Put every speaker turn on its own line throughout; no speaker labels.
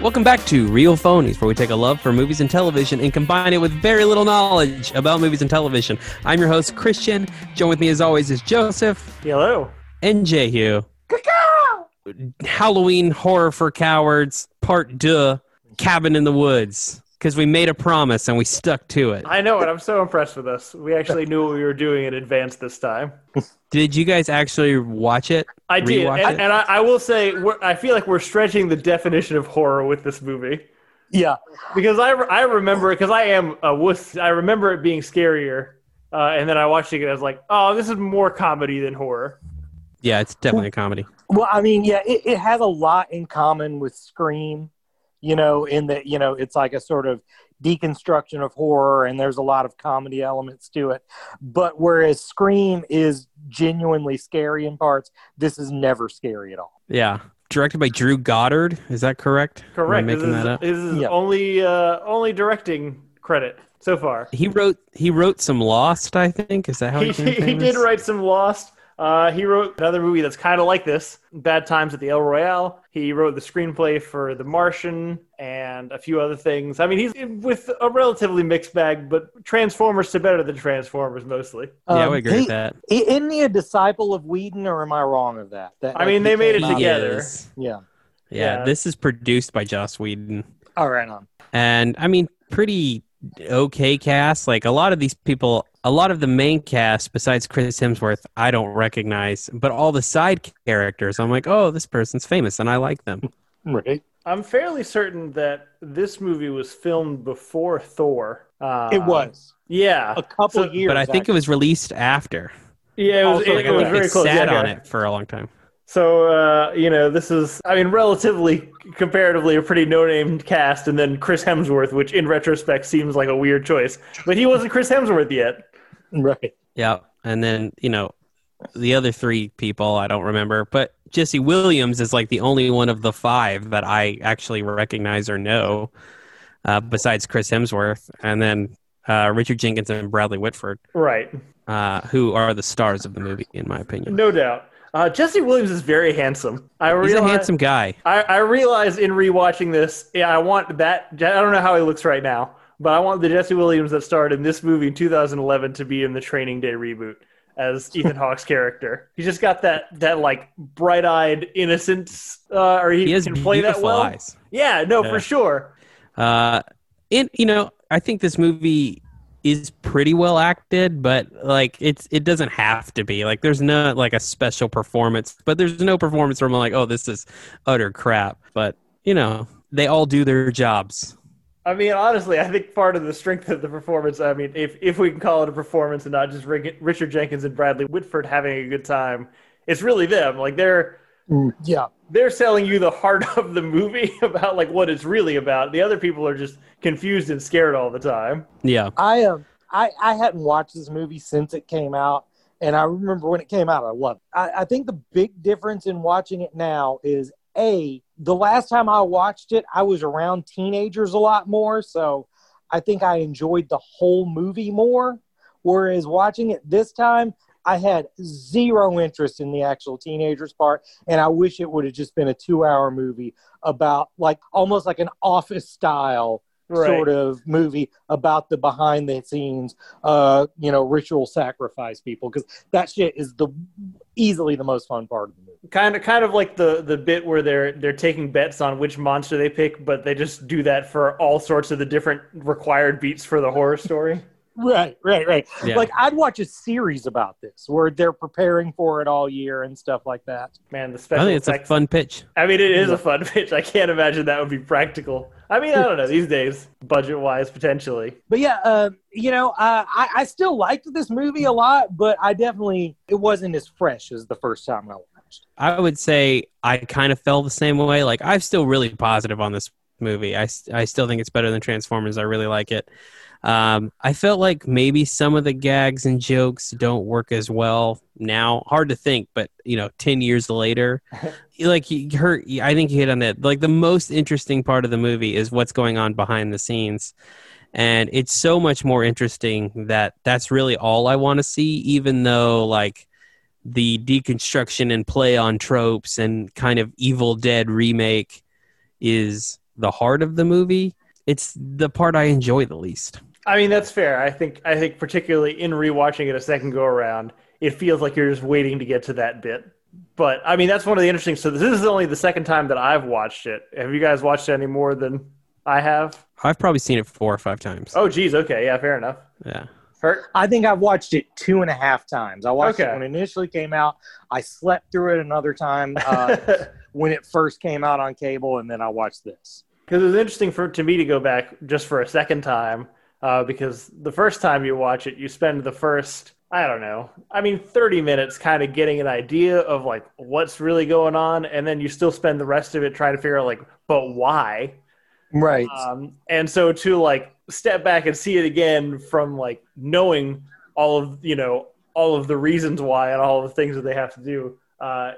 Welcome back to Real Phonies, where we take a love for movies and television and combine it with very little knowledge about movies and television. I'm your host, Christian. Join with me as always is Joseph
Hello.
and Jehu. Halloween Horror for Cowards, Part 2, Cabin in the Woods. Because we made a promise and we stuck to it.
I know it. I'm so impressed with us. We actually knew what we were doing in advance this time.
Did you guys actually watch it?
I did, and,
it?
and I, I will say, we're, I feel like we're stretching the definition of horror with this movie
Yeah,
because I, I remember because I am a wuss. I remember it being scarier, uh, and then I watched it and I was like, oh, this is more comedy than horror.
Yeah, it's definitely a comedy.
well, I mean, yeah, it, it has a lot in common with Scream, you know, in that you know it's like a sort of deconstruction of horror, and there's a lot of comedy elements to it. But whereas Scream is genuinely scary in parts, this is never scary at all.
Yeah. Directed by Drew Goddard. Is that correct? Am I
Correct.
making
this
that
is,
up?
this is
Yeah.
only uh, only directing credit so far.
He wrote he wrote some Lost, I think. Is that how he,
he, he did write some Lost. Uh, he wrote another movie that's kind of like this, Bad Times at the El Royale. He wrote the screenplay for The Martian and a few other things. I mean, he's with a relatively mixed bag, but Transformers to better than Transformers mostly.
Yeah, I
Um,
would agree
he-
with that.
i- Isn't he a disciple of Whedon, or am I wrong of that? that
I mean, they made it together.
Yeah.
Yeah,
Yeah.
this is produced by Joss Whedon.
All right, on.
And I mean, pretty okay cast. Like a lot of these people, a lot of the main cast, besides Chris Hemsworth, I don't recognize. But all the side characters, I'm like, oh, this person's famous and I like them.
Right.
I'm fairly certain that this movie was filmed before Thor. Uh,
It was
Yeah.
a couple
So-
years.
But I think
actually.
it was released after.
Yeah, it was,
Also,
it,
Like,
it
I
was
think
very
it
close.
sat
yeah,
on it for a long time.
So uh, you know, this is I mean, relatively comparatively a pretty no-name cast, and then Chris Hemsworth, which in retrospect seems like a weird choice, but he wasn't Chris Hemsworth yet.
right.
Yeah. And then, you know, the other three people I don't remember, but Jesse Williams is like the only one of the five that I actually recognize or know, uh, besides Chris Hemsworth, and then uh, Richard Jenkins and Bradley Whitford,
Right,
uh, who are the stars of the movie, in my opinion.
no doubt. Uh, Jesse Williams is very handsome. I
He's a
realize,
handsome guy.
I, I realized in rewatching this, yeah, I want that. I don't know how he looks right now, but I want the Jesse Williams that starred in this movie in 2011 to be in the Training Day reboot as Ethan Hawke's character. He just got that that like bright-eyed innocence, uh, or he,
He
can play that well.
eyes.
Yeah, no,
Yeah.
for sure.
Uh, and you know, I think this movie is pretty well acted, but like it's it doesn't have to be. Like there's not like a special performance, but there's no performance where I'm like, oh, this is utter crap. But you know, they all do their jobs.
I mean, honestly, I think part of the strength of the performance, I mean, if if we can call it a performance and not just Rick- Richard Jenkins and Bradley Whitford having a good time, it's really them. Like they're
Mm, Yeah.
they're selling you the heart of the movie about like what it's really about. The other people are just confused and scared all the time.
Yeah,
I um I, I hadn't watched this movie since it came out, and I remember when it came out, I loved it. I, I think the big difference in watching it now is a the last time I watched it, I was around teenagers a lot more, so I think I enjoyed the whole movie more. Whereas watching it this time, I had zero interest in the actual teenagers part, and I wish it would have just been a two-hour movie about like almost like an office style
Right.
sort of movie about the behind the scenes uh you know ritual sacrifice people because that shit is the easily the most fun part of the movie
Kind of, kind of like the the bit where they're they're taking bets on which monster they pick, but they just do that for all sorts of the different required beats for the horror story.
right right right
Yeah.
like i'd watch a series about this where they're preparing for it all year and stuff like that
Man, the
I
special
think it's a fun pitch.
I mean, it is a fun pitch. I can't imagine that would be practical. I mean, I don't know these days, budget wise, potentially.
but yeah uh, you know uh, I, I still liked this movie a lot but i definitely it wasn't as fresh as the first time i watched
I would say I kind of felt the same way. Like I'm still really positive on this movie. I I still think it's better than Transformers. I really like it. Um, I felt like maybe some of the gags and jokes don't work as well now. Hard to think, but you know, ten years later, like you heard, I think you hit on that. Like the most interesting part of the movie is what's going on behind the scenes, and it's so much more interesting that that's really all I want to see. Even though like the deconstruction and play on tropes and kind of Evil Dead remake is the heart of the movie, it's the part I enjoy the least.
I mean, that's fair. I think I think particularly in rewatching it a second go around, it feels like you're just waiting to get to that bit. But I mean, that's one of the interesting. So this is only the second time that I've watched it. Have you guys watched it any more than I have?
I've probably seen it four or five times.
Oh, geez. Okay, yeah, fair enough.
Yeah.
Hurt.
I think I've watched it two and a half times. I watched
Okay.
it when it initially came out. I slept through it another time uh, when it first came out on cable, and then I watched this.
Because it was interesting for to me to go back just for a second time. Uh, because the first time you watch it, you spend the first I don't know. I mean, 30 minutes kind of getting an idea of like what's really going on, and then you still spend the rest of it trying to figure out like, but why?
Right.
Um, and so to like step back and see it again from like knowing all of you know all of the reasons why and all of the things that they have to do, uh,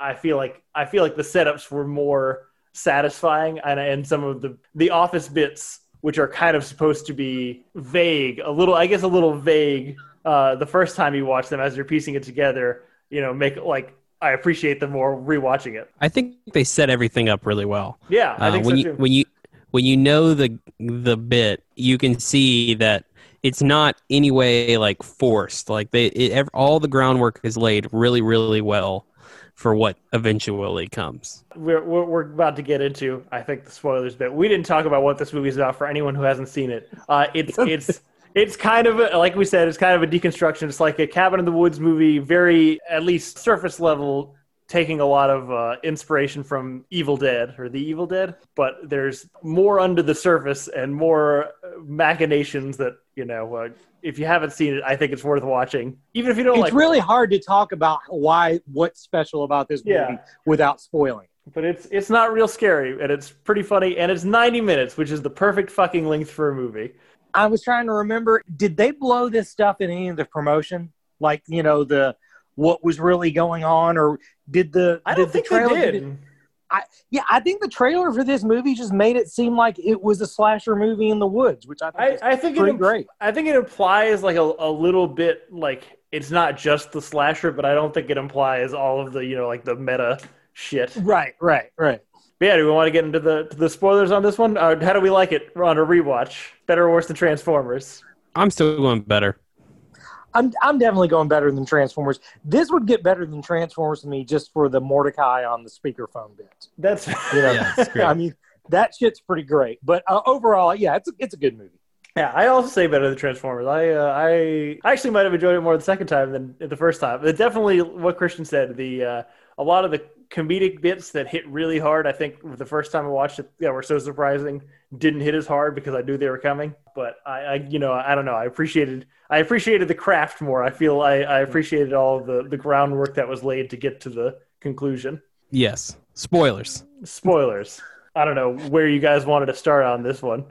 I feel like I feel like the setups were more satisfying, and, and some of the the office bits which are kind of supposed to be vague, a little I guess a little vague. Uh, the first time you watch them as you're piecing it together, you know, make like I appreciate them more rewatching it.
I think they set everything up really well.
Yeah, I
Uh,
think
when
so
you
too.
when you when you know the the bit, you can see that it's not any way like forced. Like they, it, all the groundwork is laid really, really well for what eventually comes.
we're, we're, we're about to get into i think the spoilers bit. We didn't talk about what this movie is about for anyone who hasn't seen it. Uh, it's it's it's kind of a, like we said it's kind of a deconstruction. It's like a cabin in the woods movie very at least surface level taking a lot of uh, inspiration from evil dead or the evil dead but there's more under the surface and more machinations that you know uh, if you haven't seen it i think it's worth watching even if you don't
it's
like
really hard to talk about why what's special about this movie
Yeah.
without spoiling.
But it's it's not real scary and it's pretty funny and it's 90 minutes, which is the perfect fucking length for a movie.
I was trying to remember, did they blow this stuff in any of the promotion? Like, you know, the what was really going on or did the
I
did
don't
the
think
trailer
they
did
did.
it- yeah, I think the trailer for this movie just made it seem like it was a slasher movie in the woods, which I think
I,
is
I think it
pretty
imp-
great.
I think it implies like a, a little bit like it's not just the slasher, but I don't think it implies all of the you know like the meta shit.
Right, right, right.
But yeah, do we want to get into the to the spoilers on this one? Uh, how do we like it on a rewatch? Better or worse than Transformers?
I'm still going better.
I'm I'm definitely going better than Transformers. This would get better than Transformers to me just for the Mordecai on the speakerphone bit.
That's
You know,
Yeah, it's great.
I mean, that shit's pretty great. But uh, overall, yeah, it's a, it's a good movie.
Yeah, I also say better than Transformers. I uh, I I actually might have enjoyed it more the second time than the first time. But definitely, what Christian said, the uh, a lot of the comedic bits that hit really hard. I think the first time I watched it, yeah, were so surprising. Didn't hit as hard because I knew they were coming. But I, I you know, I don't know. I appreciated I appreciated the craft more. I feel I, I appreciated all the the groundwork that was laid to get to the conclusion.
Yes. Spoilers.
Spoilers. I don't know where you guys wanted to start on this one.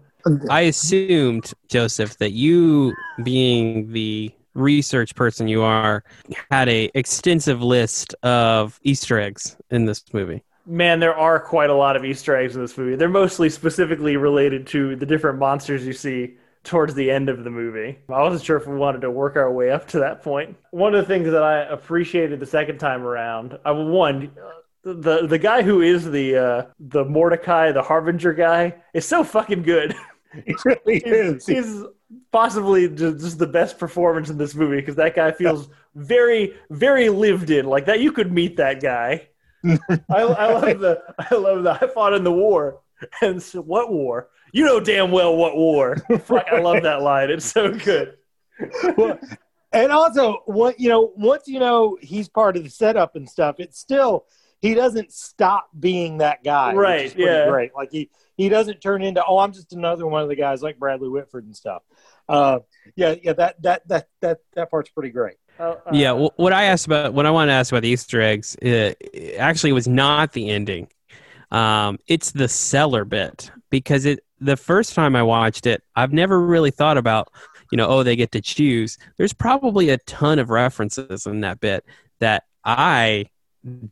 I assumed, Joseph, that you, being the research person you are, had a extensive list of Easter eggs in this movie.
Man, there are quite a lot of Easter eggs in this movie. They're mostly specifically related to the different monsters you see towards the end of the movie. I wasn't sure if we wanted to work our way up to that point. One of the things that I appreciated the second time around, uh, one, the the guy who is the uh, the Mordecai, the Harbinger guy, is so fucking good.
It really
He's, he's possibly just the best performance in this movie because that guy feels very, very lived in. Like that, you could meet that guy. I, I love the, I love the. I fought in the war, and so, what war? You know damn well what war. Fuck, I love that line. It's so good.
well, and also, what you know, once you know he's part of the setup and stuff, it's still he doesn't stop being that guy. which
Right,
is
yeah.
Great. Like he he doesn't turn into oh, I'm just another one of the guys like Bradley Whitford and stuff. Uh, yeah, yeah. That that that that that part's pretty great.
Uh, uh,
yeah, well, what I asked about, what I wanted to ask about the Easter eggs, uh, actually was not the ending. Um, it's the cellar bit because it. The first time I watched it, I've never really thought about, you know, oh, they get to choose. There's probably a ton of references in that bit that I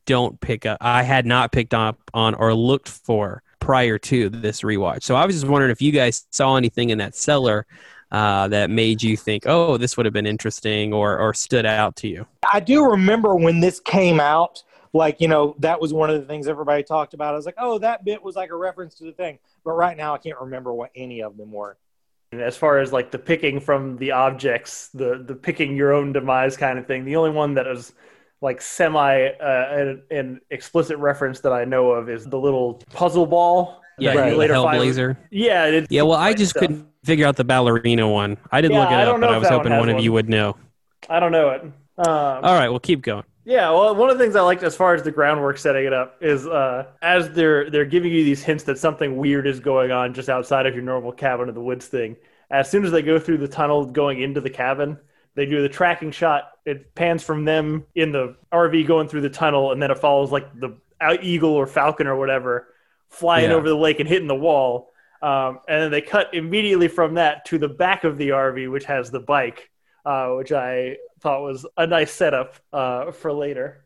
don't pick up. I had not picked up on or looked for prior to this rewatch. So I was just wondering if you guys saw anything in that cellar uh, that made you think, oh, this would have been interesting or or stood out to you.
I do remember when this came out, like you know that was one of the things everybody talked about. I was like, oh, that bit was like a reference to the thing, but right now I can't remember what any of them were.
And as far as like the picking from the objects, the the picking your own demise kind of thing, the only one that is like semi uh, an, an explicit reference that I know of is the little puzzle ball.
Yeah,
that you
the
later find-
Hellraiser.
Yeah, it,
Yeah, well, I just
stuff.
couldn't figure out the ballerina one. I didn't
Yeah,
look it up,
don't
but I was hoping
one
one of you would know.
I don't know it. Um,
All right, well, keep going.
Yeah, well, one of the things I liked as far as the groundwork setting it up is uh, as they're they're giving you these hints that something weird is going on just outside of your normal cabin of the woods thing. As soon as they go through the tunnel going into the cabin, they do the tracking shot. It pans from them in the RV going through the tunnel, and then it follows like the eagle or falcon or whatever flying
Yeah.
over the lake and hitting the wall. Um, and then they cut immediately from that to the back of the RV, which has the bike, uh, which I thought was a nice setup uh, for later.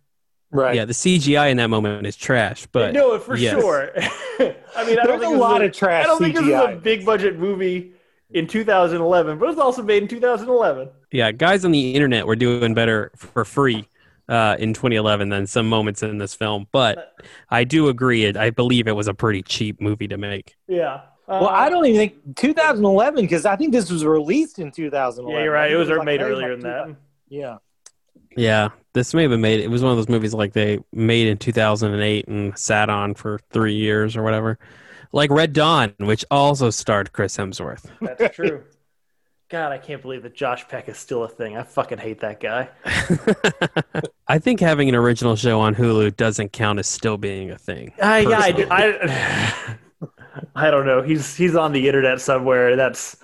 Right.
Yeah, the CGI in that moment is trash, but
no, for
yes.
sure. I mean, I don't
There's
think
a lot
is
of trash
I don't think this is a big budget movie in 2011, but it was also made in 2011.
yeah, guys on the internet were doing better for free uh, in 2011 than some moments in this film. But I do agree. It, I believe it was a pretty cheap movie to make.
Yeah.
Well,
Uh,
I don't even think 2011 because I think this was released in 2011.
Yeah, you're right.
I
It was,
like
made earlier
like
than that.
Yeah.
Yeah, this may have been made. It was one of those movies like they made in 2008 and sat on for three years or whatever. Like Red Dawn, which also starred Chris Hemsworth.
That's true. God, I can't believe that Josh Peck is still a thing. I fucking hate that guy.
I think having an original show on Hulu doesn't count as still being a thing.
Uh, yeah, I, do, I, I don't know. He's he's on the internet somewhere. That's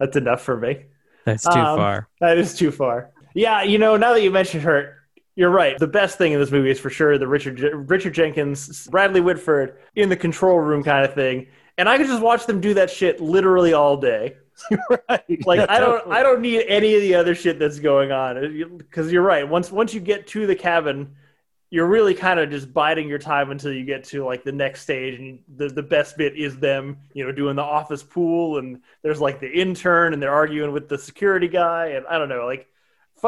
that's enough for me.
That's too
Um,
far.
That is too far. Yeah, you know, now that you mentioned her, you're right. The best thing in this movie is for sure the Richard Richard Jenkins, Bradley Whitford in the control room kind of thing. And I could just watch them do that shit literally all day.
right.
Like I don't I don't need any of the other shit that's going on uh, because you're right. Once once you get to the cabin, you're really kind of just biding your time until you get to like the next stage and the the best bit is them, you know, doing the office pool and there's like the intern and they're arguing with the security guy and I don't know, like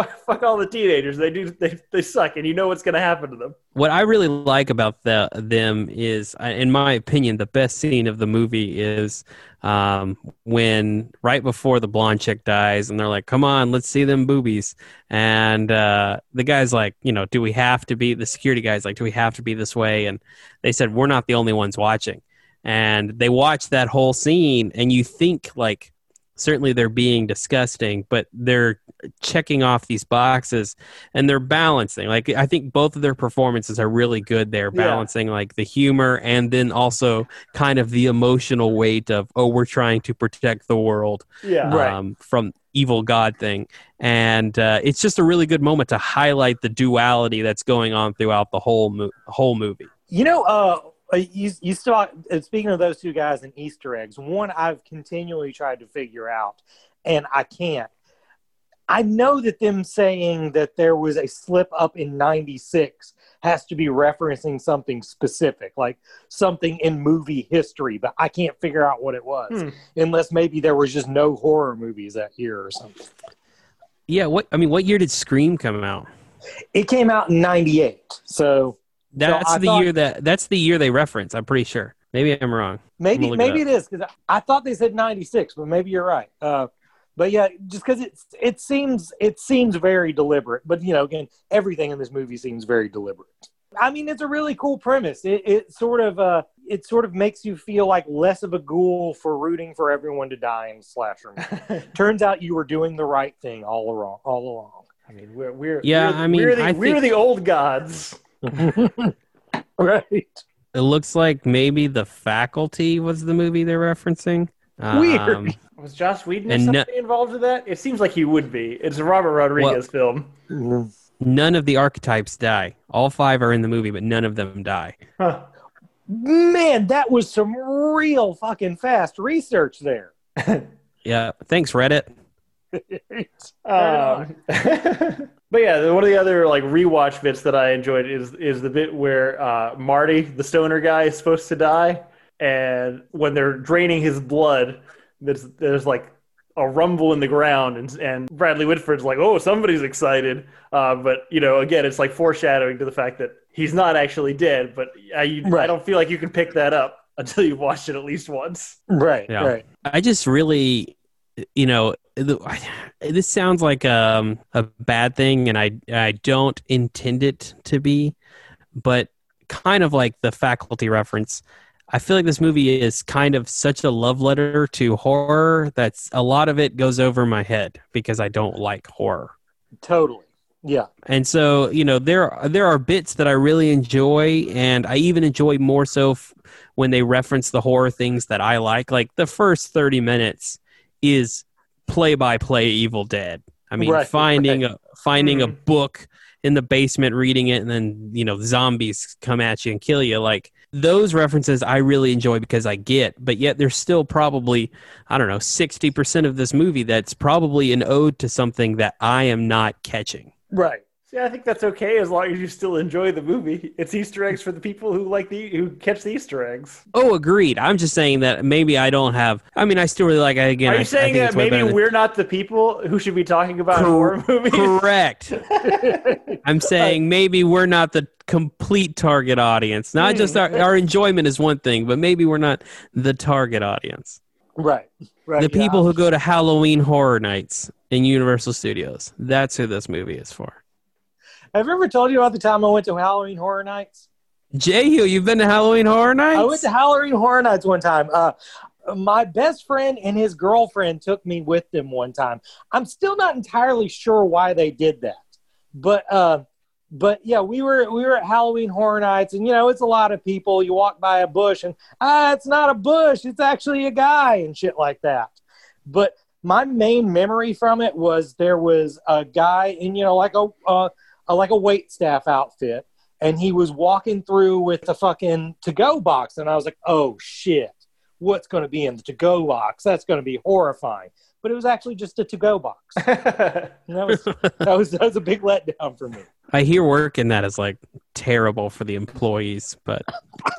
fuck, fuck all the teenagers. They do they they suck and you know what's going to happen to them.
What I really like about the, them is, in my opinion, the best scene of the movie is um, when right before the blonde chick dies, and they're like, "Come on, let's see them boobies," and uh, the guy's like, "You know, do we have to be?" The security guy's like, "Do we have to be this way?" And they said, "We're not the only ones watching." And they watch that whole scene, and you think like, certainly they're being disgusting, but they're checking off these boxes and they're balancing like i think both of their performances are really good they're
Yeah.
balancing like the humor and then also kind of the emotional weight of oh we're trying to protect the world
Yeah.
Right.
um, from evil god thing and uh, it's just a really good moment to highlight the duality that's going on throughout the whole mo- whole movie
You know, uh, you you still uh, speaking of those two guys and Easter eggs. One I've continually tried to figure out, and I can't. I know that them saying that there was a slip up in '96 has to be referencing something specific, like something in movie history, but I can't figure out what it was,
Hmm.
unless maybe there was just no horror movies that year or something.
yeah what i mean what year did scream come out
It came out in '98, so
that's
I
the
thought-
year that that's the year they reference i'm pretty sure maybe i'm wrong
Maybe
I'm
maybe
it
it is because I thought they said ninety six, but maybe you're right. Uh, but yeah, just because it it seems it seems very deliberate. But you know, again, everything in this movie seems very deliberate. I mean, it's a really cool premise. It, it sort of uh, it sort of makes you feel like less of a ghoul for rooting for everyone to die in slasher. Turns out you were doing the right thing all along. All along.
I mean, we're we're
Yeah,
we're,
I mean,
we're the, we're the old gods.
right.
It looks like maybe The Faculty was the movie they're referencing.
Weird.
Um,
Was Josh Whedon
And no-
involved in that? It seems like he would be. It's a Robert Rodriguez film.
none of the archetypes die. All five are in the movie, but none of them die.
Huh.
Man, that was some real fucking fast research there.
Yeah. Thanks, Reddit.
Um, but yeah, one of the other like rewatch bits that I enjoyed is is the bit where uh, Marty, the stoner guy, is supposed to die, and when they're draining his blood, there's there's like a rumble in the ground, and and Bradley Whitford's like, "Oh, somebody's excited," uh, but you know, again, it's like foreshadowing to the fact that he's not actually dead. But I, you, I don't feel like you can pick that up until you've watched it at least once.
Right,
Yeah.
right.
I just really, you know, this sounds like um, a bad thing, and I I don't intend it to be, but kind of like the faculty reference. I feel like this movie is kind of such a love letter to horror that's a lot of it goes over my head because I don't like horror.
Totally. Yeah.
And so, you know, there there are bits that I really enjoy, and I even enjoy more so f- when they reference the horror things that I like. Like the first thirty minutes is play by play Evil Dead. I mean,
Right,
finding a finding a
Mhm.
book in the basement, reading it, and then you know zombies come at you and kill you. Like those references, I really enjoy because I get. But yet, there's still probably I don't know sixty percent of this movie that's probably an ode to something that I am not catching.
Right.
See, I think that's okay as long as you still enjoy the movie. It's Easter eggs for the people who like the who catch the Easter eggs.
Oh, agreed. I'm just saying that maybe I don't have. I mean, I still really like it again.
Are
I- I
you saying
think
that maybe we're not the people who should be talking about
Cor-
horror movies?
correct? I'm saying maybe we're not the complete target audience. Not just hmm. our, our enjoyment is one thing, but maybe we're not the target audience.
Right. Right.
The
yeah.
people who go to Halloween horror nights in Universal Studios. That's who this movie is for.
Have I ever told you about the time I went to Halloween Horror Nights?
Jehu, you've been to Halloween horror nights?
I went to Halloween Horror Nights one time. Uh, my best friend and his girlfriend took me with them one time. I'm still not entirely sure why they did that, but uh, but yeah, we were we were at Halloween Horror Nights, and you know it's a lot of people. You walk by a bush, and ah, it's not a bush, it's actually a guy, and shit like that. But my main memory from it was there was a guy in you know like a, uh, a like a wait staff outfit and he was walking through with a fucking to go box and i was like oh shit. What's going to be in the to go box? That's going to be horrifying. But it was actually just a to go box. And that was that was that was a big letdown for me.
I hear work working that is like terrible for the employees, but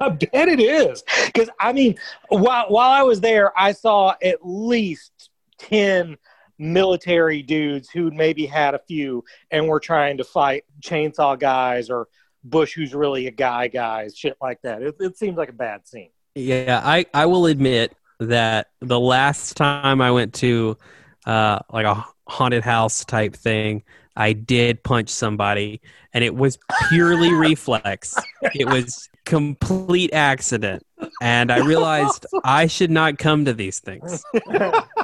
i bet it is. Because i mean while, while i was there i saw at least 10 military dudes who maybe had a few and were trying to fight chainsaw guys or bush who's really a guy guys shit like that it, it seems like a bad scene
Yeah, I, I will admit that the last time I went to uh, like a haunted house type thing, I did punch somebody, and it was purely reflex. It was complete accident, and I realized I should not come to these things.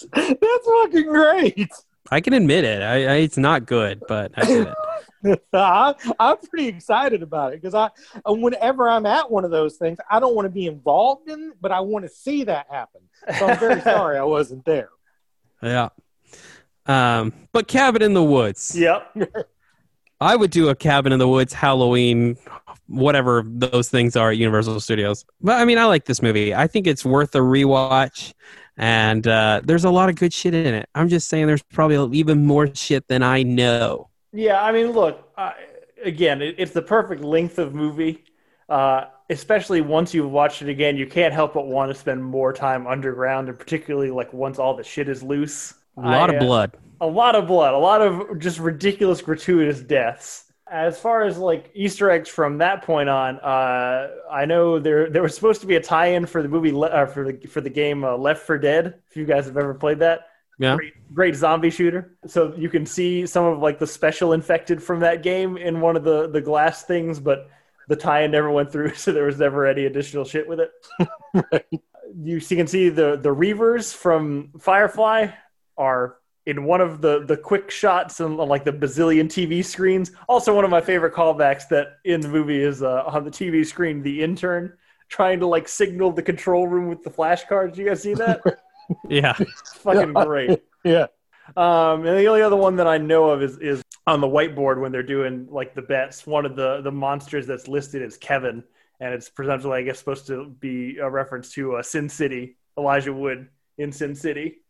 That's fucking great.
I can admit it. I, I it's not good, but I did it.
I, I'm pretty excited about it because I, whenever I'm at one of those things, I don't want to be involved in but I want to see that happen. So I'm very sorry I wasn't there.
Yeah. Um, but cabin in the woods.
yep.
I would do a cabin in the woods Halloween, whatever those things are at Universal Studios. But I mean, I like this movie. I think it's worth a rewatch, and uh, there's a lot of good shit in it. I'm just saying, there's probably even more shit than I know.
Yeah, I mean, look, uh, again, it, it's the perfect length of movie. Uh, especially once you've watched it again, you can't help but want to spend more time underground, and particularly like once all the shit is loose.
A lot
I,
of
uh,
blood.
a lot of blood, a lot of just ridiculous, gratuitous deaths. As far as like Easter eggs from that point on, uh, I know there there was supposed to be a tie-in for the movie uh, for the for the game uh, Left 4 Dead. If you guys have ever played that,
Yeah.
great, great zombie shooter. So you can see some of like the special infected from that game in one of the the glass things, but the tie-in never went through, so there was never any additional shit with it. You, you can see the the Reavers from Firefly are in one of the the quick shots on like the bazillion TV screens. Also, one of my favorite callbacks that in the movie is uh, on the TV screen, the intern trying to like signal the control room with the flashcards. You guys see that?
Yeah.
It's fucking great.
Yeah.
Um, and the only other one that I know of is is on the whiteboard when they're doing like the bets. One of the the monsters that's listed is Kevin, and it's presumably I guess supposed to be a reference to uh, Sin City, Elijah Wood in Sin City,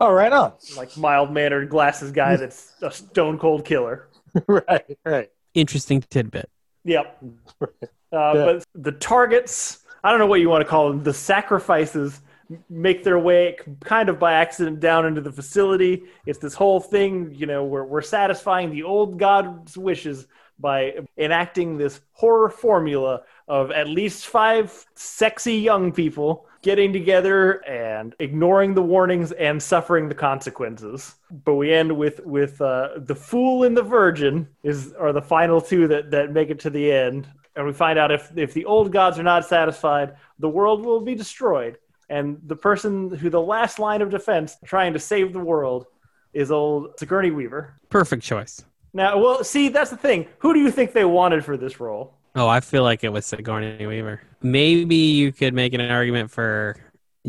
Oh, right on.
like mild mannered glasses guy that's a stone cold killer.
right, right.
Interesting tidbit.
Yep. Uh, But the targets, I don't know what you want to call them, the sacrifices make their way kind of by accident down into the facility. It's this whole thing, you know, we're, we're satisfying the old god's wishes by enacting this horror formula of at least five sexy young people getting together and ignoring the warnings and suffering the consequences. But we end with with uh, the fool and the virgin is are the final two that that make it to the end, and we find out if if the old gods are not satisfied, the world will be destroyed, and the person who the last line of defense trying to save the world is old Sigourney Weaver.
Perfect choice.
Now, well, see, that's the thing. Who do you think they wanted for this role?
Oh, I feel like it was Sigourney Weaver. Maybe you could make an argument for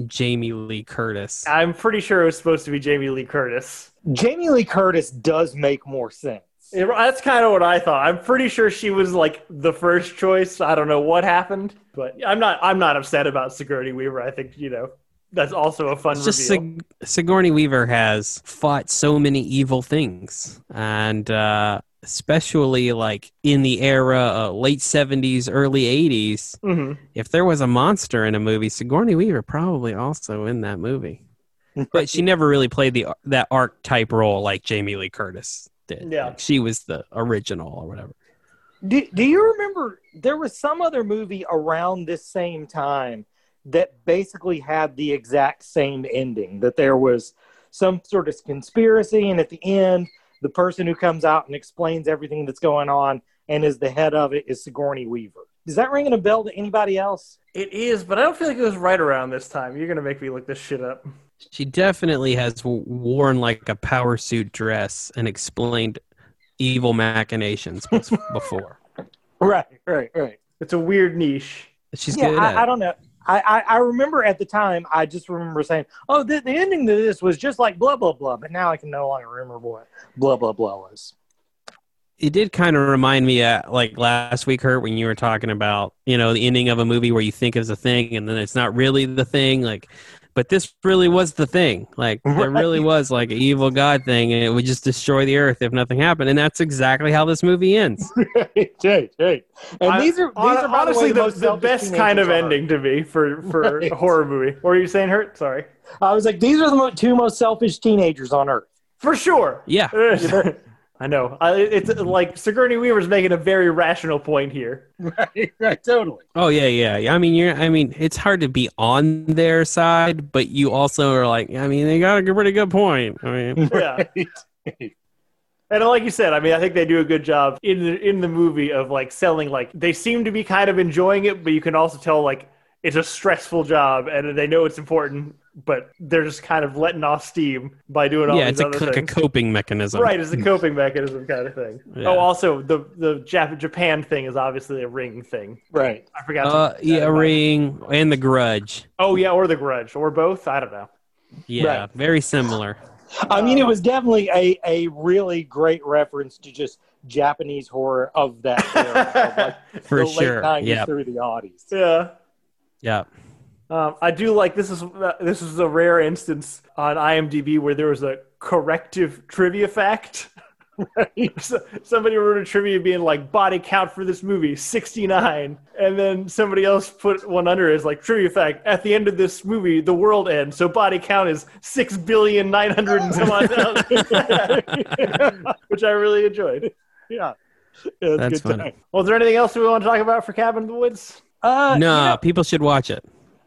Jamie Lee Curtis.
I'm pretty sure it was supposed to be Jamie Lee Curtis.
Jamie Lee Curtis does make more sense.
It- that's kind of what I thought. I'm pretty sure she was like the first choice. I don't know what happened, but I'm not. I'm not upset about Sigourney Weaver. I think you know that's also a fun
It's just. Sig- Sigourney Weaver has fought so many evil things, and uh, especially like in the era uh, late '70s, early '80s.
Mhm.
If there was a monster in a movie, Sigourney Weaver probably also in that movie. But she never really played the that archetype role like Jamie Lee Curtis did.
Yeah.
Like, she was the original or whatever.
Do, do you remember there was some other movie around this same time that basically had the exact same ending? That there was some sort of conspiracy, and at the end, the person who comes out and explains everything that's going on and is the head of it is Sigourney Weaver. Is that ringing a bell to anybody else?
It is, but I don't feel like it was right around this time. You're gonna make me look this shit up.
She definitely has worn like a power suit dress and explained evil machinations before.
Right, right, right.
It's a weird niche.
She's
yeah,
good at
I, I don't know. I, I, remember at the time, I just remember saying, "Oh, the, the ending to this was just like blah blah blah," but now I can no longer remember what blah blah blah was.
it did kind of remind me uh, like last week hurt when you were talking about you know the ending of a movie where you think is a thing and then it's not really the thing like but this really was the thing like there really was like an evil god thing and it would just destroy the earth if nothing happened and that's exactly how this movie ends
right, right, right. And
I-
these are these
hon-
are
honestly
the,
the,
most
the best kind of
teenagers on
ending to me for for
Right.
a horror movie. What were you saying, Hurt? Sorry.
I was like, these are the mo- two most selfish teenagers on earth.
For sure.
yeah
I know. I, it's uh, like Sigourney Weaver's making a very rational point here.
Right, right, totally.
oh yeah yeah yeah i mean you're i mean it's hard to be on their side but you also are like i mean they got a pretty good point i mean
Yeah.
Right.
And uh, like you said, I mean, I think they do a good job in the in the movie of like selling. Like they seem to be kind of enjoying it, but you can also tell like it's a stressful job, and they know it's important, but they're just kind of letting off steam by doing all
yeah
these
it's a,
other
like a coping mechanism
Right, it's a coping mechanism kind of thing.
Yeah.
Oh, also the the Jap- Japan thing is obviously a ring thing.
right.
I forgot. to
uh
put
yeah
a my-
ring and the grudge
Oh yeah, or the Grudge, or both. I don't know.
yeah
Right.
very similar
I mean, it was definitely a, a really great reference to just Japanese horror of that era, of like
for
the
sure
late 90s
yeah
through the oddies.
yeah.
Yeah
Um, I do like this is uh, this is a rare instance on IMDb where there was a corrective trivia fact. So- somebody wrote a trivia being like body count for this movie 69 and then somebody else put one under as like trivia fact at the end of this movie the world ends so body count is 6 billion 900 and some odd thousand which I really enjoyed.
Yeah. yeah it's
That's
good
funny.
time.
Well, is there anything else we want to talk about for Cabin in the Woods?
Uh,
no
you know,
people should watch it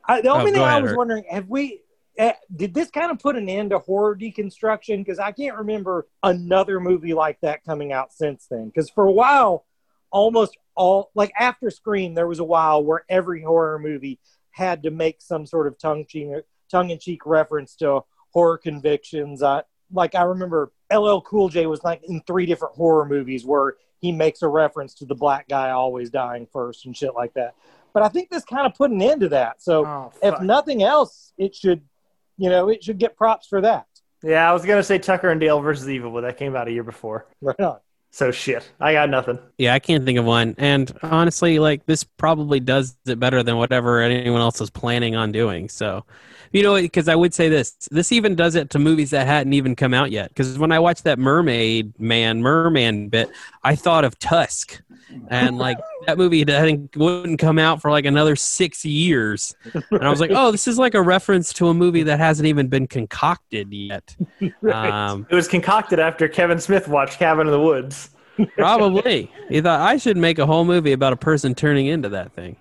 I, the only
Oh,
thing I was
Art.
wondering, have we, uh, did this kind of put an end to horror deconstruction? Because I can't remember another movie like that coming out since then. Because for a while, almost all, like after Scream, there was a while where every horror movie had to make some sort of tongue tongue in cheek reference to horror convictions. I, like I remember LL Cool J was like in three different horror movies where he makes a reference to the black guy always dying first and shit like that. But I think this kind of put an end to that. So
Oh,
if nothing else, it should, you know, it should get props for that.
yeah, I was gonna say Tucker and Dale versus Evil, but that came out a year before.
Right on.
So shit, I got nothing.
Yeah, I can't think of one. And honestly, like this probably does it better than whatever anyone else is planning on doing. So, you know, because I would say this, this even does it to movies that hadn't even come out yet. Because when I watched that Mermaid Man, Merman bit, I thought of Tusk, and like that movie, I think wouldn't come out for like another six years. And I was like, oh, this is like a reference to a movie that hasn't even been concocted yet.
Right.
Um,
It was concocted after Kevin Smith watched Cabin in the Woods.
Probably. He thought I should make a whole movie about a person turning into that thing.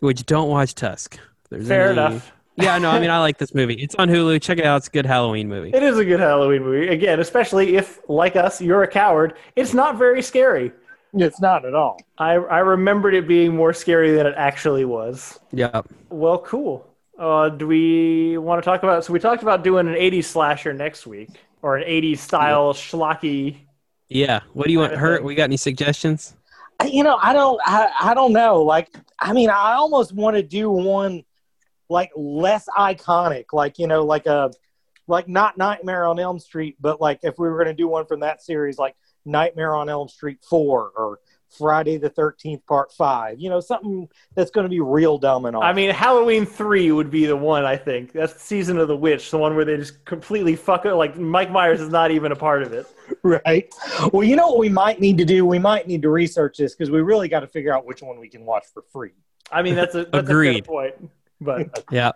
Which don't watch Tusk. There's
Fair
any-
enough.
Yeah, no, I mean I like this movie. It's on Hulu. Check it out. It's a good Halloween movie.
It is a good Halloween movie. Again, especially if, like us, you're a coward. It's not very scary.
It's not at all.
I, I remembered it being more scary than it actually was.
Yeah.
Well, cool. Uh, do we want to talk about? So we talked about doing an '80s slasher next week, or an '80s style schlocky.
Yeah. What do you want? Hurt? We got any suggestions?
You know, I don't. I, I don't know. Like, I mean, I almost want to do one like less iconic, like you know, like a like not Nightmare on Elm Street, but like if we were going to do one from that series, like Nightmare on Elm Street Four or Friday the Thirteenth Part Five. You know, something that's going to be real dumb and all.
I mean, Halloween three would be the one. I think that's Season of the Witch, the one where they just completely fuck it. Like Mike Myers is not even a part of it.
right? Well, you know what we might need to do? We might need to research this because we really got to figure out which one we can watch for free.
I mean, that's a that's
Agreed.
a fair point. But
Yeah.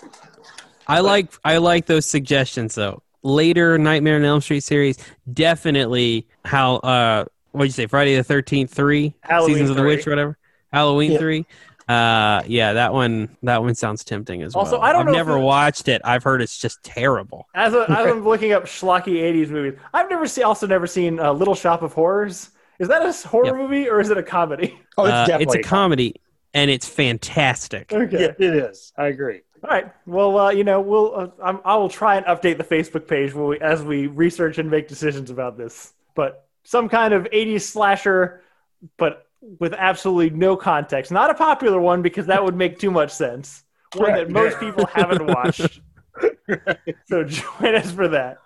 I like I like those suggestions though. Later Nightmare on Elm Street series, definitely how uh what'd you say, Friday the thirteenth three?
Halloween
Seasons of the
3.
Witch or whatever. Halloween
Yeah.
three. Uh yeah, that one that one sounds tempting as well.
Also, I don't
I've
know
never
it-
watched it. I've heard it's just terrible.
as, a, as I'm looking up schlocky '80s movies, I've never seen also never seen uh, Little Shop of Horrors. Is that a horror
Yep.
movie or is it a comedy?
Oh, it's
Uh,
definitely
it's a comedy and it's fantastic.
Okay.
Yeah, it is. I agree.
All right. Well, uh, you know, we'll uh, I'm, I will try and update the Facebook page when we, as we research and make decisions about this. But some kind of '80s slasher, but with absolutely no context. Not a popular one because that would make too much sense. One
Right.
that most people haven't watched. So join us for that.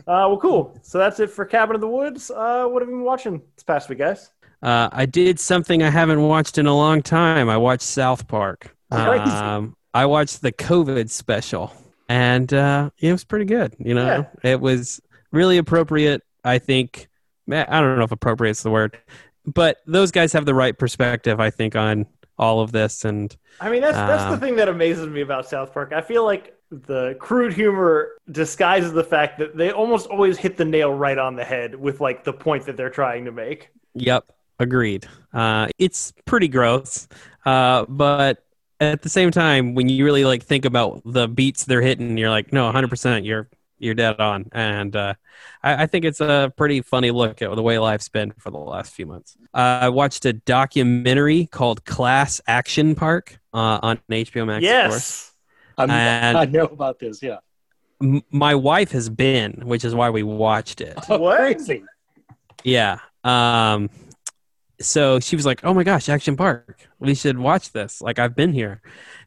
Uh, well, cool. So that's it for Cabin in the Woods. Uh, what have you been watching this past week, guys?
Uh, I did something I haven't watched in a long time. I watched South Park. Um, I watched the COVID special, and uh, it was pretty good. You know, it was really appropriate. I think. I don't know if appropriate is the word, but those guys have the right perspective. I think on all of this, and
I mean, that's that's the
Um,
thing that amazes me about South Park. I feel like the crude humor disguises the fact that they almost always hit the nail right on the head with like the point that they're trying to make.
Yep, agreed. Uh, it's pretty gross, uh, but at the same time, when you really like think about the beats they're hitting, you're like, no, 100, percent you're you're dead on. And uh, I, I think it's a pretty funny look at the way life's been for the last few months. Uh, I watched a documentary called Class Action Park uh, on HBO Max. of course.
yes.
I'm,
And-
I know about this. Yeah.
M- my wife has been, which is why we watched it.
What?
Crazy.
Yeah. Um so she was like, "Oh my gosh, Action Park. We should watch this. Like I've been here."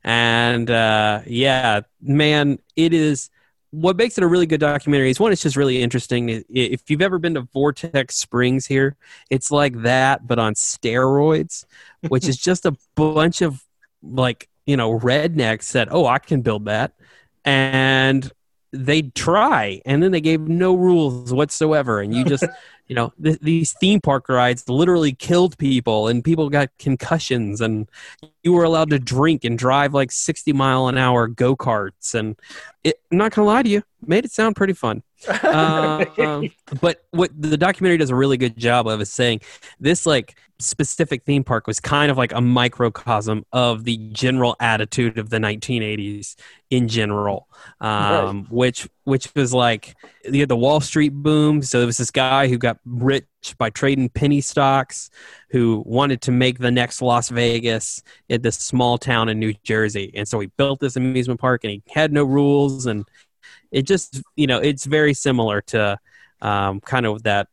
And uh yeah, man, it is what makes it a really good documentary is one it's just really interesting. If you've ever been to Vortex Springs here, it's like that but on steroids, which is just a bunch of like, you know, rednecks that, "Oh, I can build that." And they try and then they gave no rules whatsoever and you just you know th- these theme park rides literally killed people and people got concussions and you were allowed to drink and drive like 60 mile an hour go-karts. And it, i'm not gonna lie to you made it sound pretty fun uh, um, but what the documentary does a really good job of is saying this like specific theme park was kind of like a microcosm of the general attitude of the 1980s in general um, which which was like you had the wall street boom. So there was this guy who got rich by trading penny stocks who wanted to make the next las vegas in this small town in new jersey. And so he built this amusement park and he had no rules and it just you know it's very similar to um, kind of that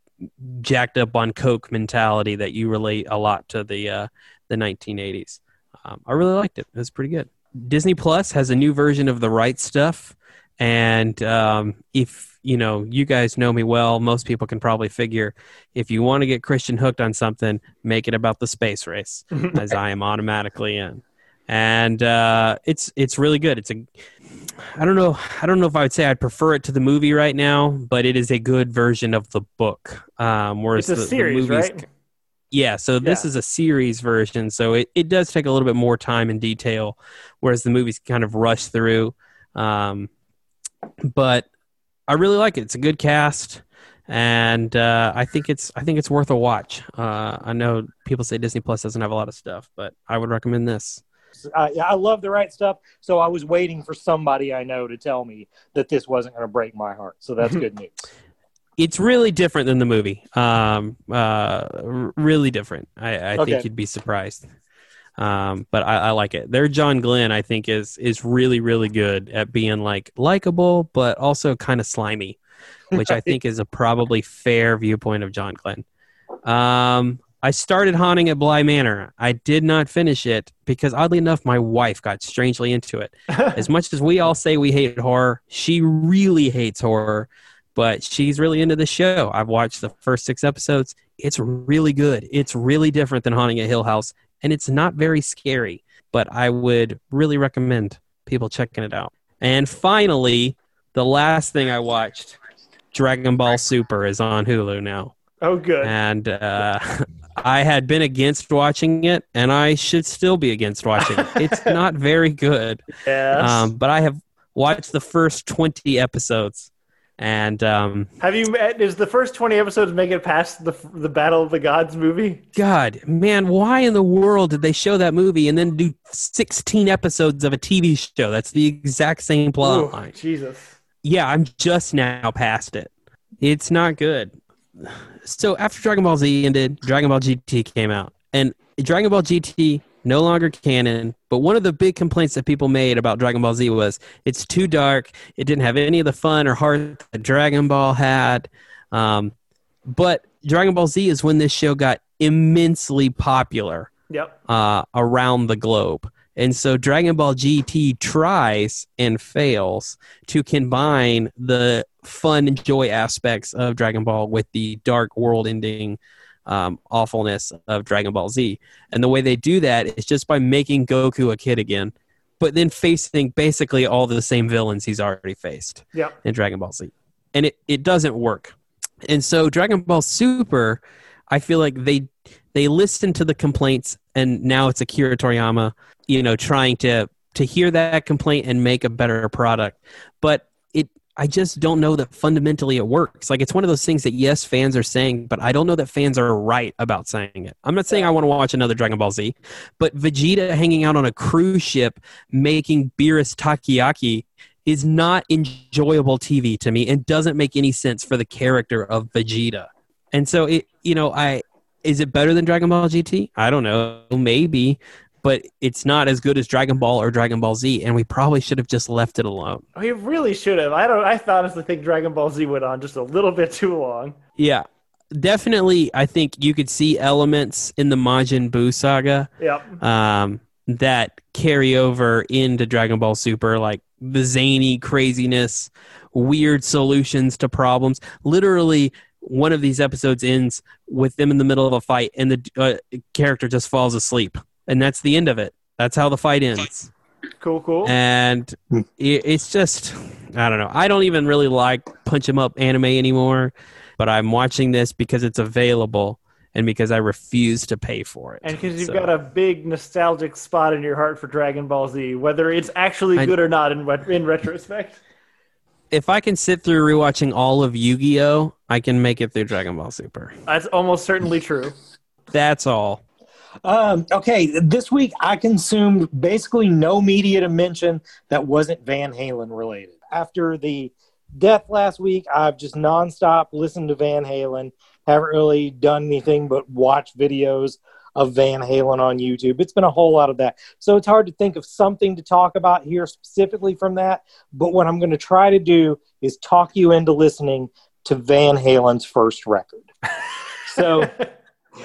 jacked up on coke mentality that you relate a lot to the uh, the 1980s um, i really liked it. It was pretty good. Disney plus has a new version of the right stuff. And um, if you know you guys know me well most people can probably figure if you want to get christian hooked on something make it about the space race as i am automatically in and uh, it's it's really good it's a I don't know. I don't know if I would say I'd prefer it to the movie right now, but it is a good version of the book. Um, whereas
It's a
the, the
series,
movies-
right?
Yeah. So this
Yeah.
is a series version, so it, it does take a little bit more time and detail, whereas the movies kind of rush through. Um, but I really like it. It's a good cast, and uh, I think it's I think it's worth a watch. Uh, I know people say Disney Plus doesn't have a lot of stuff, but I would recommend this.
Uh, yeah, I love the right stuff. So I was waiting for somebody I know to tell me that this wasn't going to break my heart. So that's good news.
It's really different than the movie. Um, uh, really different. I, I
Okay.
think you'd be surprised. Um, but I, I like it. Their John Glenn, I think, is is really really good at being like likable, but also kind of slimy, which I think is a probably fair viewpoint of John Glenn. Um, I started haunting at Bly Manor. I did not finish it because, oddly enough, my wife got strangely into it. As much as we all say we hate horror, she really hates horror, but she's really into the show. I've watched the first six episodes. It's really good. It's really different than Haunting at Hill House, and it's not very scary, but I would really recommend people checking it out. And finally, the last thing I watched, Dragon Ball Super, is on Hulu now
oh, good.
and uh, I had been against watching it, and I should still be against watching it. It's not very good,
Yes.
um, but I have watched the first twenty episodes, and um,
Have you? Is the first twenty episodes make it past the the Battle of the Gods movie?
God, man, why in the world did they show that movie and then do sixteen episodes of a TV show? That's the exact same plot
Ooh,
line.
Jesus.
Yeah, I'm just now past it. It's not good. So after Dragon Ball Z ended, Dragon Ball GT came out. And Dragon Ball GT no longer canon, but one of the big complaints that people made about Dragon Ball Z was it's too dark. It didn't have any of the fun or heart that Dragon Ball had. Um, but Dragon Ball Z is when this show got immensely popular
Yep.
uh, around the globe. And so Dragon Ball GT tries and fails to combine the fun and joy aspects of Dragon Ball with the dark world ending um, awfulness of Dragon Ball Z. And the way they do that is just by making Goku a kid again, but then facing basically all the same villains he's already faced
Yep.
in Dragon Ball Z. And it, it doesn't work. And so Dragon Ball Super, I feel like they they listened to the complaints and now it's Akira Toriyama, you know, trying to to hear that complaint and make a better product. But it I just don't know that fundamentally it works. Like it's one of those things that yes, fans are saying, but I don't know that fans are right about saying it. I'm not saying I want to watch another Dragon Ball Z, but Vegeta hanging out on a cruise ship making Beerus Takoyaki is not enjoyable TV to me and doesn't make any sense for the character of Vegeta. And so it you know, I is it better than Dragon Ball GT? I don't know, maybe, but it's not as good as Dragon Ball or Dragon Ball Z and we probably should have just left it alone.
We really should have. I don't. I honestly think Dragon Ball Z went on just a little bit too long.
Yeah. Definitely I think you could see elements in the Majin Buu saga
Yep.
um, that carry over into Dragon Ball Super, like the zany craziness, weird solutions to problems. Literally, one of these episodes ends with them in the middle of a fight, and the uh, character just falls asleep, and that's the end of it. That's how the fight ends,
Cool. Cool.
and
Hmm.
it, it's just I don't know. I don't even really like punch 'em up anime anymore, but I'm watching this because it's available. And because I refuse to pay for it,
and because you've
So-
got a big nostalgic spot in your heart for Dragon Ball Z, whether it's actually
I-
good or not in in retrospect.
if I can sit through rewatching all of Yu-Gi-Oh, I can make it through Dragon Ball Super.
That's almost certainly true.
That's all.
Um, okay, this week I consumed basically no media to mention that wasn't Van Halen related. After the death last week, I've just nonstop listened to Van Halen. Haven't really done anything but watch videos of Van Halen on YouTube. It's been a whole lot of that. So it's hard to think of something to talk about here specifically from that. But what I'm going to try to do is talk you into listening to Van Halen's first record. So.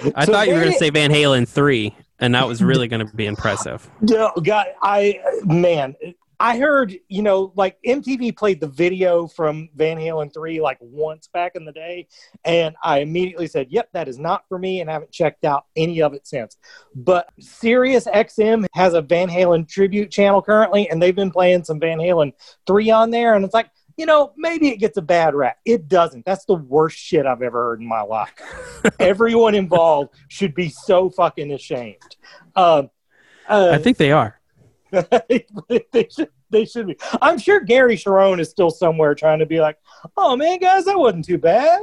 I
So
thought you were going to say Van Halen 3, and that was really going to be impressive.
No, God, I man, I heard you know like MTV played the video from Van Halen three like once back in the day, and I immediately said, "Yep, that is not for me," and haven't checked out any of it since. But Sirius XM has a Van Halen tribute channel currently, and they've been playing some Van Halen three on there, and it's like. You know, maybe it gets a bad rap. It doesn't. That's the worst shit I've ever heard in my life. Everyone involved should be so fucking ashamed. Um, uh,
I think they are.
they should they should be. I'm sure Gary Cherone is still somewhere trying to be like, oh man, guys, that wasn't too bad.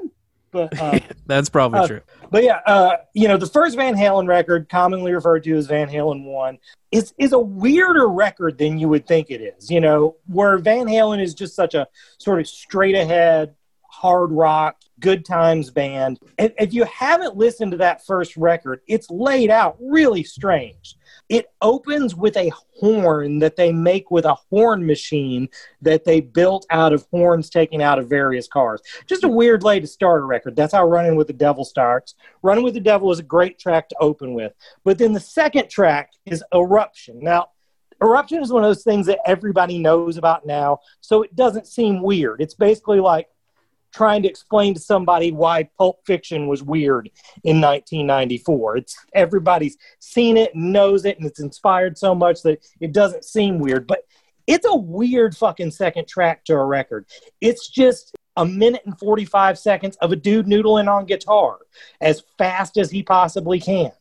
But uh,
That's probably
Uh,
true.
But yeah, uh, you know, the first Van Halen record, commonly referred to as Van Halen One, is is a weirder record than you would think it is. You know, where Van Halen is just such a sort of straight ahead hard rock, good times band. If, if you haven't listened to that first record, it's laid out really strange. It opens with a horn that they make with a horn machine that they built out of horns taken out of various cars. Just a weird way to start a record. That's how Running with the Devil starts. Running with the Devil is a great track to open with. But then the second track is Eruption. Now, Eruption is one of those things that everybody knows about now, so it doesn't seem weird. It's basically like trying to explain to somebody why Pulp Fiction was weird in 1994. It's everybody's seen it, knows it, and it's inspired so much that it doesn't seem weird. But it's a weird fucking second track to a record. It's just a minute and 45 seconds of a dude noodling on guitar as fast as he possibly can.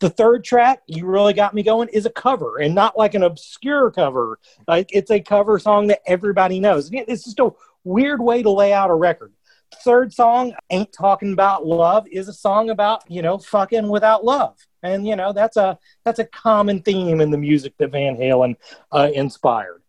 The third track, you really got me going, is a cover and not like an obscure cover. Like it's a cover song that everybody knows. It's just a weird way to lay out a record. Third song, Ain't Talking About Love, is a song about, you know, fucking without love. And, you know, that's a that's a common theme in the music that Van Halen uh, inspired.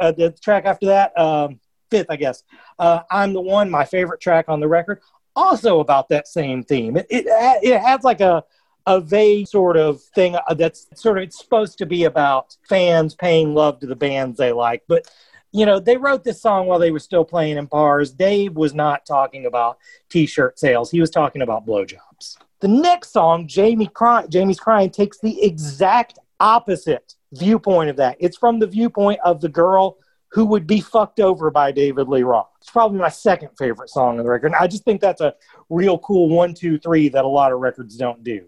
Uh, the track after that, um, fifth, I guess, uh, I'm the One, my favorite track on the record, also about that same theme. It, it, it has like a, a vague sort of thing that's sort of it's supposed to be about fans paying love to the bands they like, but you know, they wrote this song while they were still playing in bars. Dave was not talking about t-shirt sales. He was talking about blowjobs. The next song, Jamie Cry- Jamie's Crying, takes the exact opposite viewpoint of that. It's from the viewpoint of the girl who would be fucked over by David Lee Roth. It's probably my second favorite song on the record. And I just think that's a real cool one, two, three that a lot of records don't do.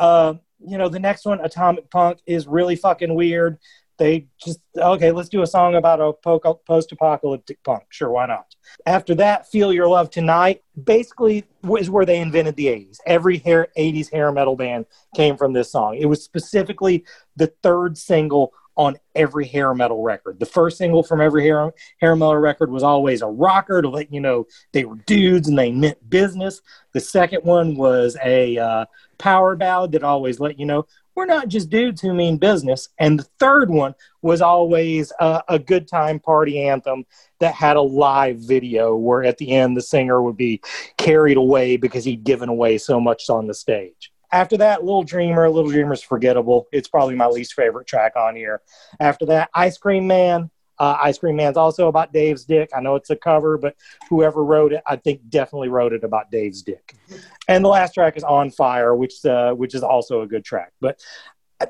Uh, you know, the next one, Atomic Punk, is really fucking weird they just okay let's do a song about a post-apocalyptic punk. Sure why not? After that feel your love tonight basically is where they invented the 80s every hair 80s hair metal band came from this song. It was specifically the third single on every hair metal record. The first single from every hair, hair metal record was always a rocker to let you know they were dudes and they meant business. The second one was a uh, power ballad that always let you know we're not just dudes who mean business. And the third one was always a good time party anthem that had a live video where at the end the singer would be carried away because he'd given away so much on the stage. After that, Little Dreamer, Little Dreamer's forgettable. It's probably my least favorite track on here. After that, Ice Cream Man, uh, Ice Cream Man's also about Dave's dick. I know it's a cover, but whoever wrote it, I think definitely wrote it about Dave's dick. And the last track is On Fire, which uh, which is also a good track. But I,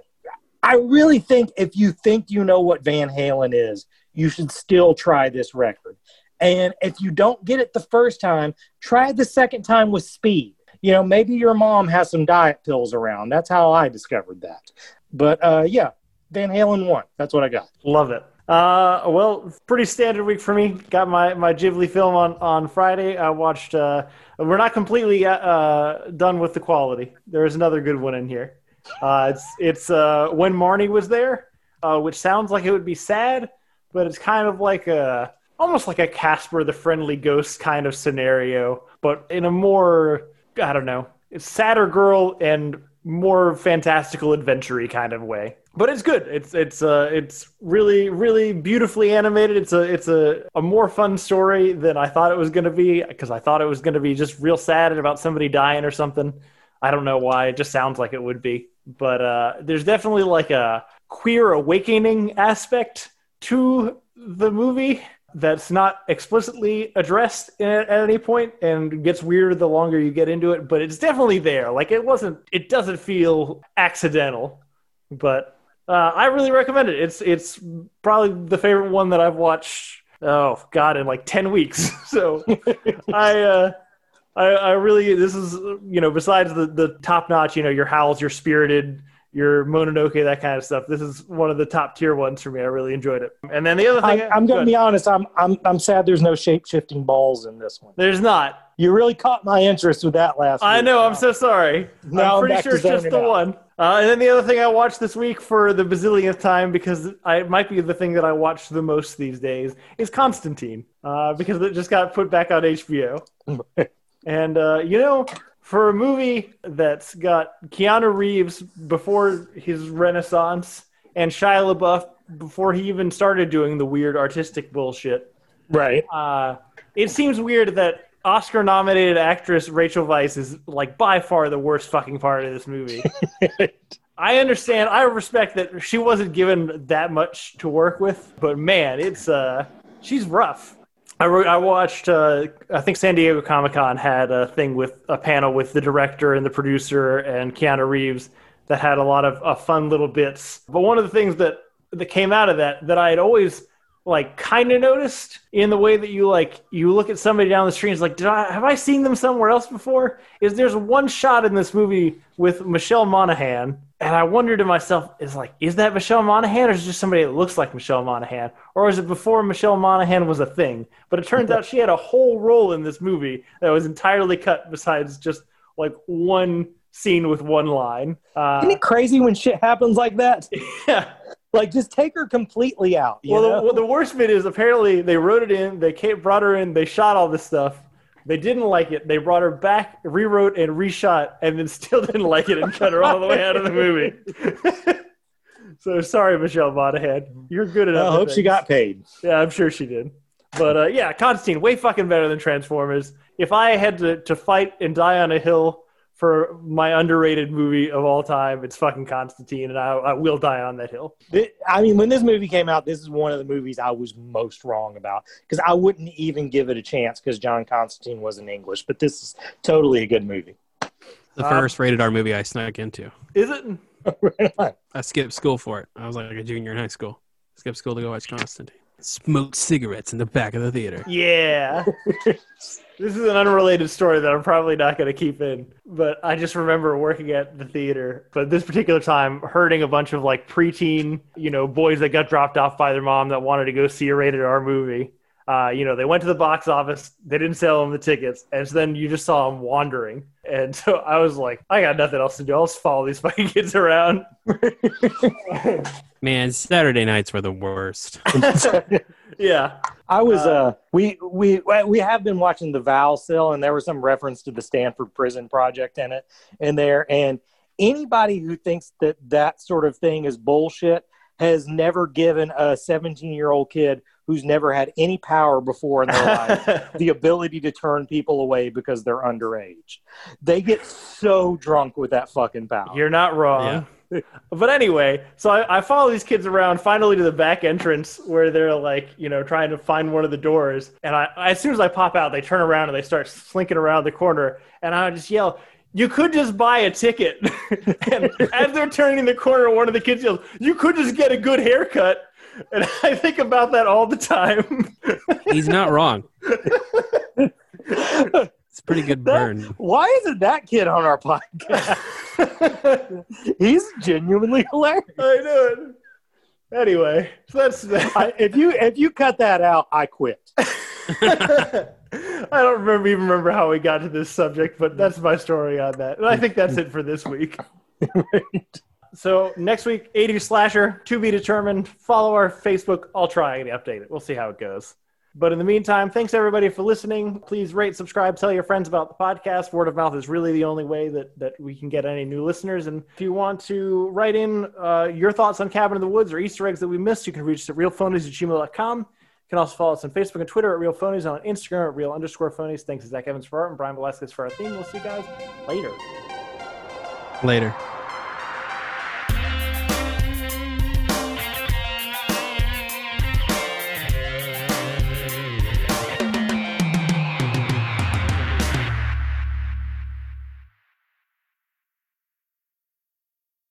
I really think if you think you know what Van Halen is, you should still try this record. And if you don't get it the first time, try the second time with speed. You know, maybe your mom has some diet pills around. That's how I discovered that. But uh, yeah, Van Halen one. That's what I got.
Love it. Uh, well, pretty standard week for me. Got my, my Ghibli film on, on Friday. I watched, uh, we're not completely uh, done with the quality. There is another good one in here. Uh, it's it's uh, When Marnie Was There, uh, which sounds like it would be sad, but it's kind of like a, almost like a Casper the Friendly Ghost kind of scenario, but in a more, I don't know, sadder girl and more fantastical adventure kind of way but it's good. It's it's uh it's really really beautifully animated. It's a it's a, a more fun story than I thought it was going to be because I thought it was going to be just real sad about somebody dying or something. I don't know why. It just sounds like it would be. But uh, there's definitely like a queer awakening aspect to the movie that's not explicitly addressed at, at any point and gets weirder the longer you get into it. But it's definitely there. Like it wasn't. It doesn't feel accidental. But uh, I really recommend it. It's it's probably the favorite one that I've watched. Oh God, in like ten weeks. so I, uh, I I really this is you know besides the the top notch you know your Howls, your Spirited, your Mononoke, that kind of stuff. This is one of the top tier ones for me. I really enjoyed it. And then the other thing,
I, am going to be honest. I'm I'm I'm sad. There's no shape shifting balls in this one.
There's not.
You really caught my interest with that last. One.
I
week.
know. I'm so sorry.
Now
I'm pretty sure it's just the
out.
one. Uh, and then the other thing I watched this week for the bazillionth time because I, it might be the thing that I watch the most these days is Constantine uh, because it just got put back on HBO. And uh, you know, for a movie that's got Keanu Reeves before his renaissance and Shia LaBeouf before he even started doing the weird artistic bullshit,
Right.
uh, it seems weird that Oscar-nominated actress Rachel Weisz is like by far the worst fucking part of this movie. I understand. I respect that she wasn't given that much to work with, but man, it's uh, she's rough. I wrote, I watched. Uh, I think San Diego Comic Con had a thing with a panel with the director and the producer and Keanu Reeves that had a lot of uh, fun little bits. But one of the things that that came out of that that I had always like kind of noticed in the way that you like you look at somebody down the street and it's like did i have i seen them somewhere else before? Is there's one shot in this movie with michelle monaghan and i wondered to myself is like is that michelle monaghan or is it just somebody that looks like michelle monaghan? Or is it before michelle monaghan was a thing? But it turns out she had a whole role in this movie that was entirely cut besides just like one scene with one line. Uh,
Isn't it crazy when shit happens like that?
yeah
Like, just take her completely out.
Well, the, well, the worst bit is apparently they wrote it in. They came, brought her in. They shot all this stuff. They didn't like it. They brought her back, rewrote and reshot, and then still didn't like it and cut her all the way out of the movie. so sorry, Michelle Monaghan. You're good enough.
I hope she got paid.
Yeah, I'm sure she did. But uh, yeah, Constantine, way fucking better than Transformers. If I had to, to fight and die on a hill for my underrated movie of all time, it's fucking Constantine, and I, I will die on that hill.
I mean, when this movie came out, this is one of the movies I was most wrong about because I wouldn't even give it a chance because John Constantine wasn't English. But this is totally a good movie.
The
Uh,
first rated R movie I snuck into.
Is it?
Right on.
I skipped school for it. I was like a junior in high school. Skipped school to go watch Constantine. Smoked cigarettes in the back of the theater.
Yeah. this is an unrelated story that I'm probably not going to keep in, but I just remember working at the theater, but this particular time herding a bunch of like preteen, you know, boys that got dropped off by their mom that wanted to go see a rated R movie. Uh, you know, they went to the box office, they didn't sell them the tickets, and so then you just saw them wandering. And so I was like, I got nothing else to do. I'll just follow these fucking kids around.
Man, Saturday nights were the worst.
yeah.
I was uh we we we have been watching the Val Sill and there was some reference to the Stanford Prison Project in it in there and anybody who thinks that that sort of thing is bullshit has never given a 17 year old kid who's never had any power before in their life the ability to turn people away because they're underage. They get so drunk with that fucking power.
You're not wrong. But anyway, so I, I follow these kids around finally to the back entrance where they're like, you know, trying to find one of the doors. And I, as soon as I pop out, they turn around and they start slinking around the corner. And I just yell, you could just buy a ticket. and as they're turning the corner, one of the kids yells, you could just get a good haircut. And I think about that all the time.
He's not wrong. It's a pretty good burn.
Why isn't that kid on our podcast? He's genuinely hilarious.
I know it. Anyway, so that's
I, if you if you cut that out, I quit.
I don't remember even remember how we got to this subject, but that's my story on that. And I think that's it for this week. So next week, 80 slasher, to be determined. Follow our Facebook. I'll try and update it. We'll see how it goes. But in the meantime, thanks everybody for listening. Please rate, subscribe, tell your friends about the podcast. Word of mouth is really the only way that, that we can get any new listeners. And if you want to write in uh, your thoughts on Cabin in the Woods or Easter eggs that we missed, you can reach us at realphonies at gmail.com. You can also follow us on Facebook and Twitter at Real Phonies, on Instagram at Real underscore Phonies. Thanks to Zach Evans for art and Brian Velasquez for our theme. We'll see you guys later.
Later.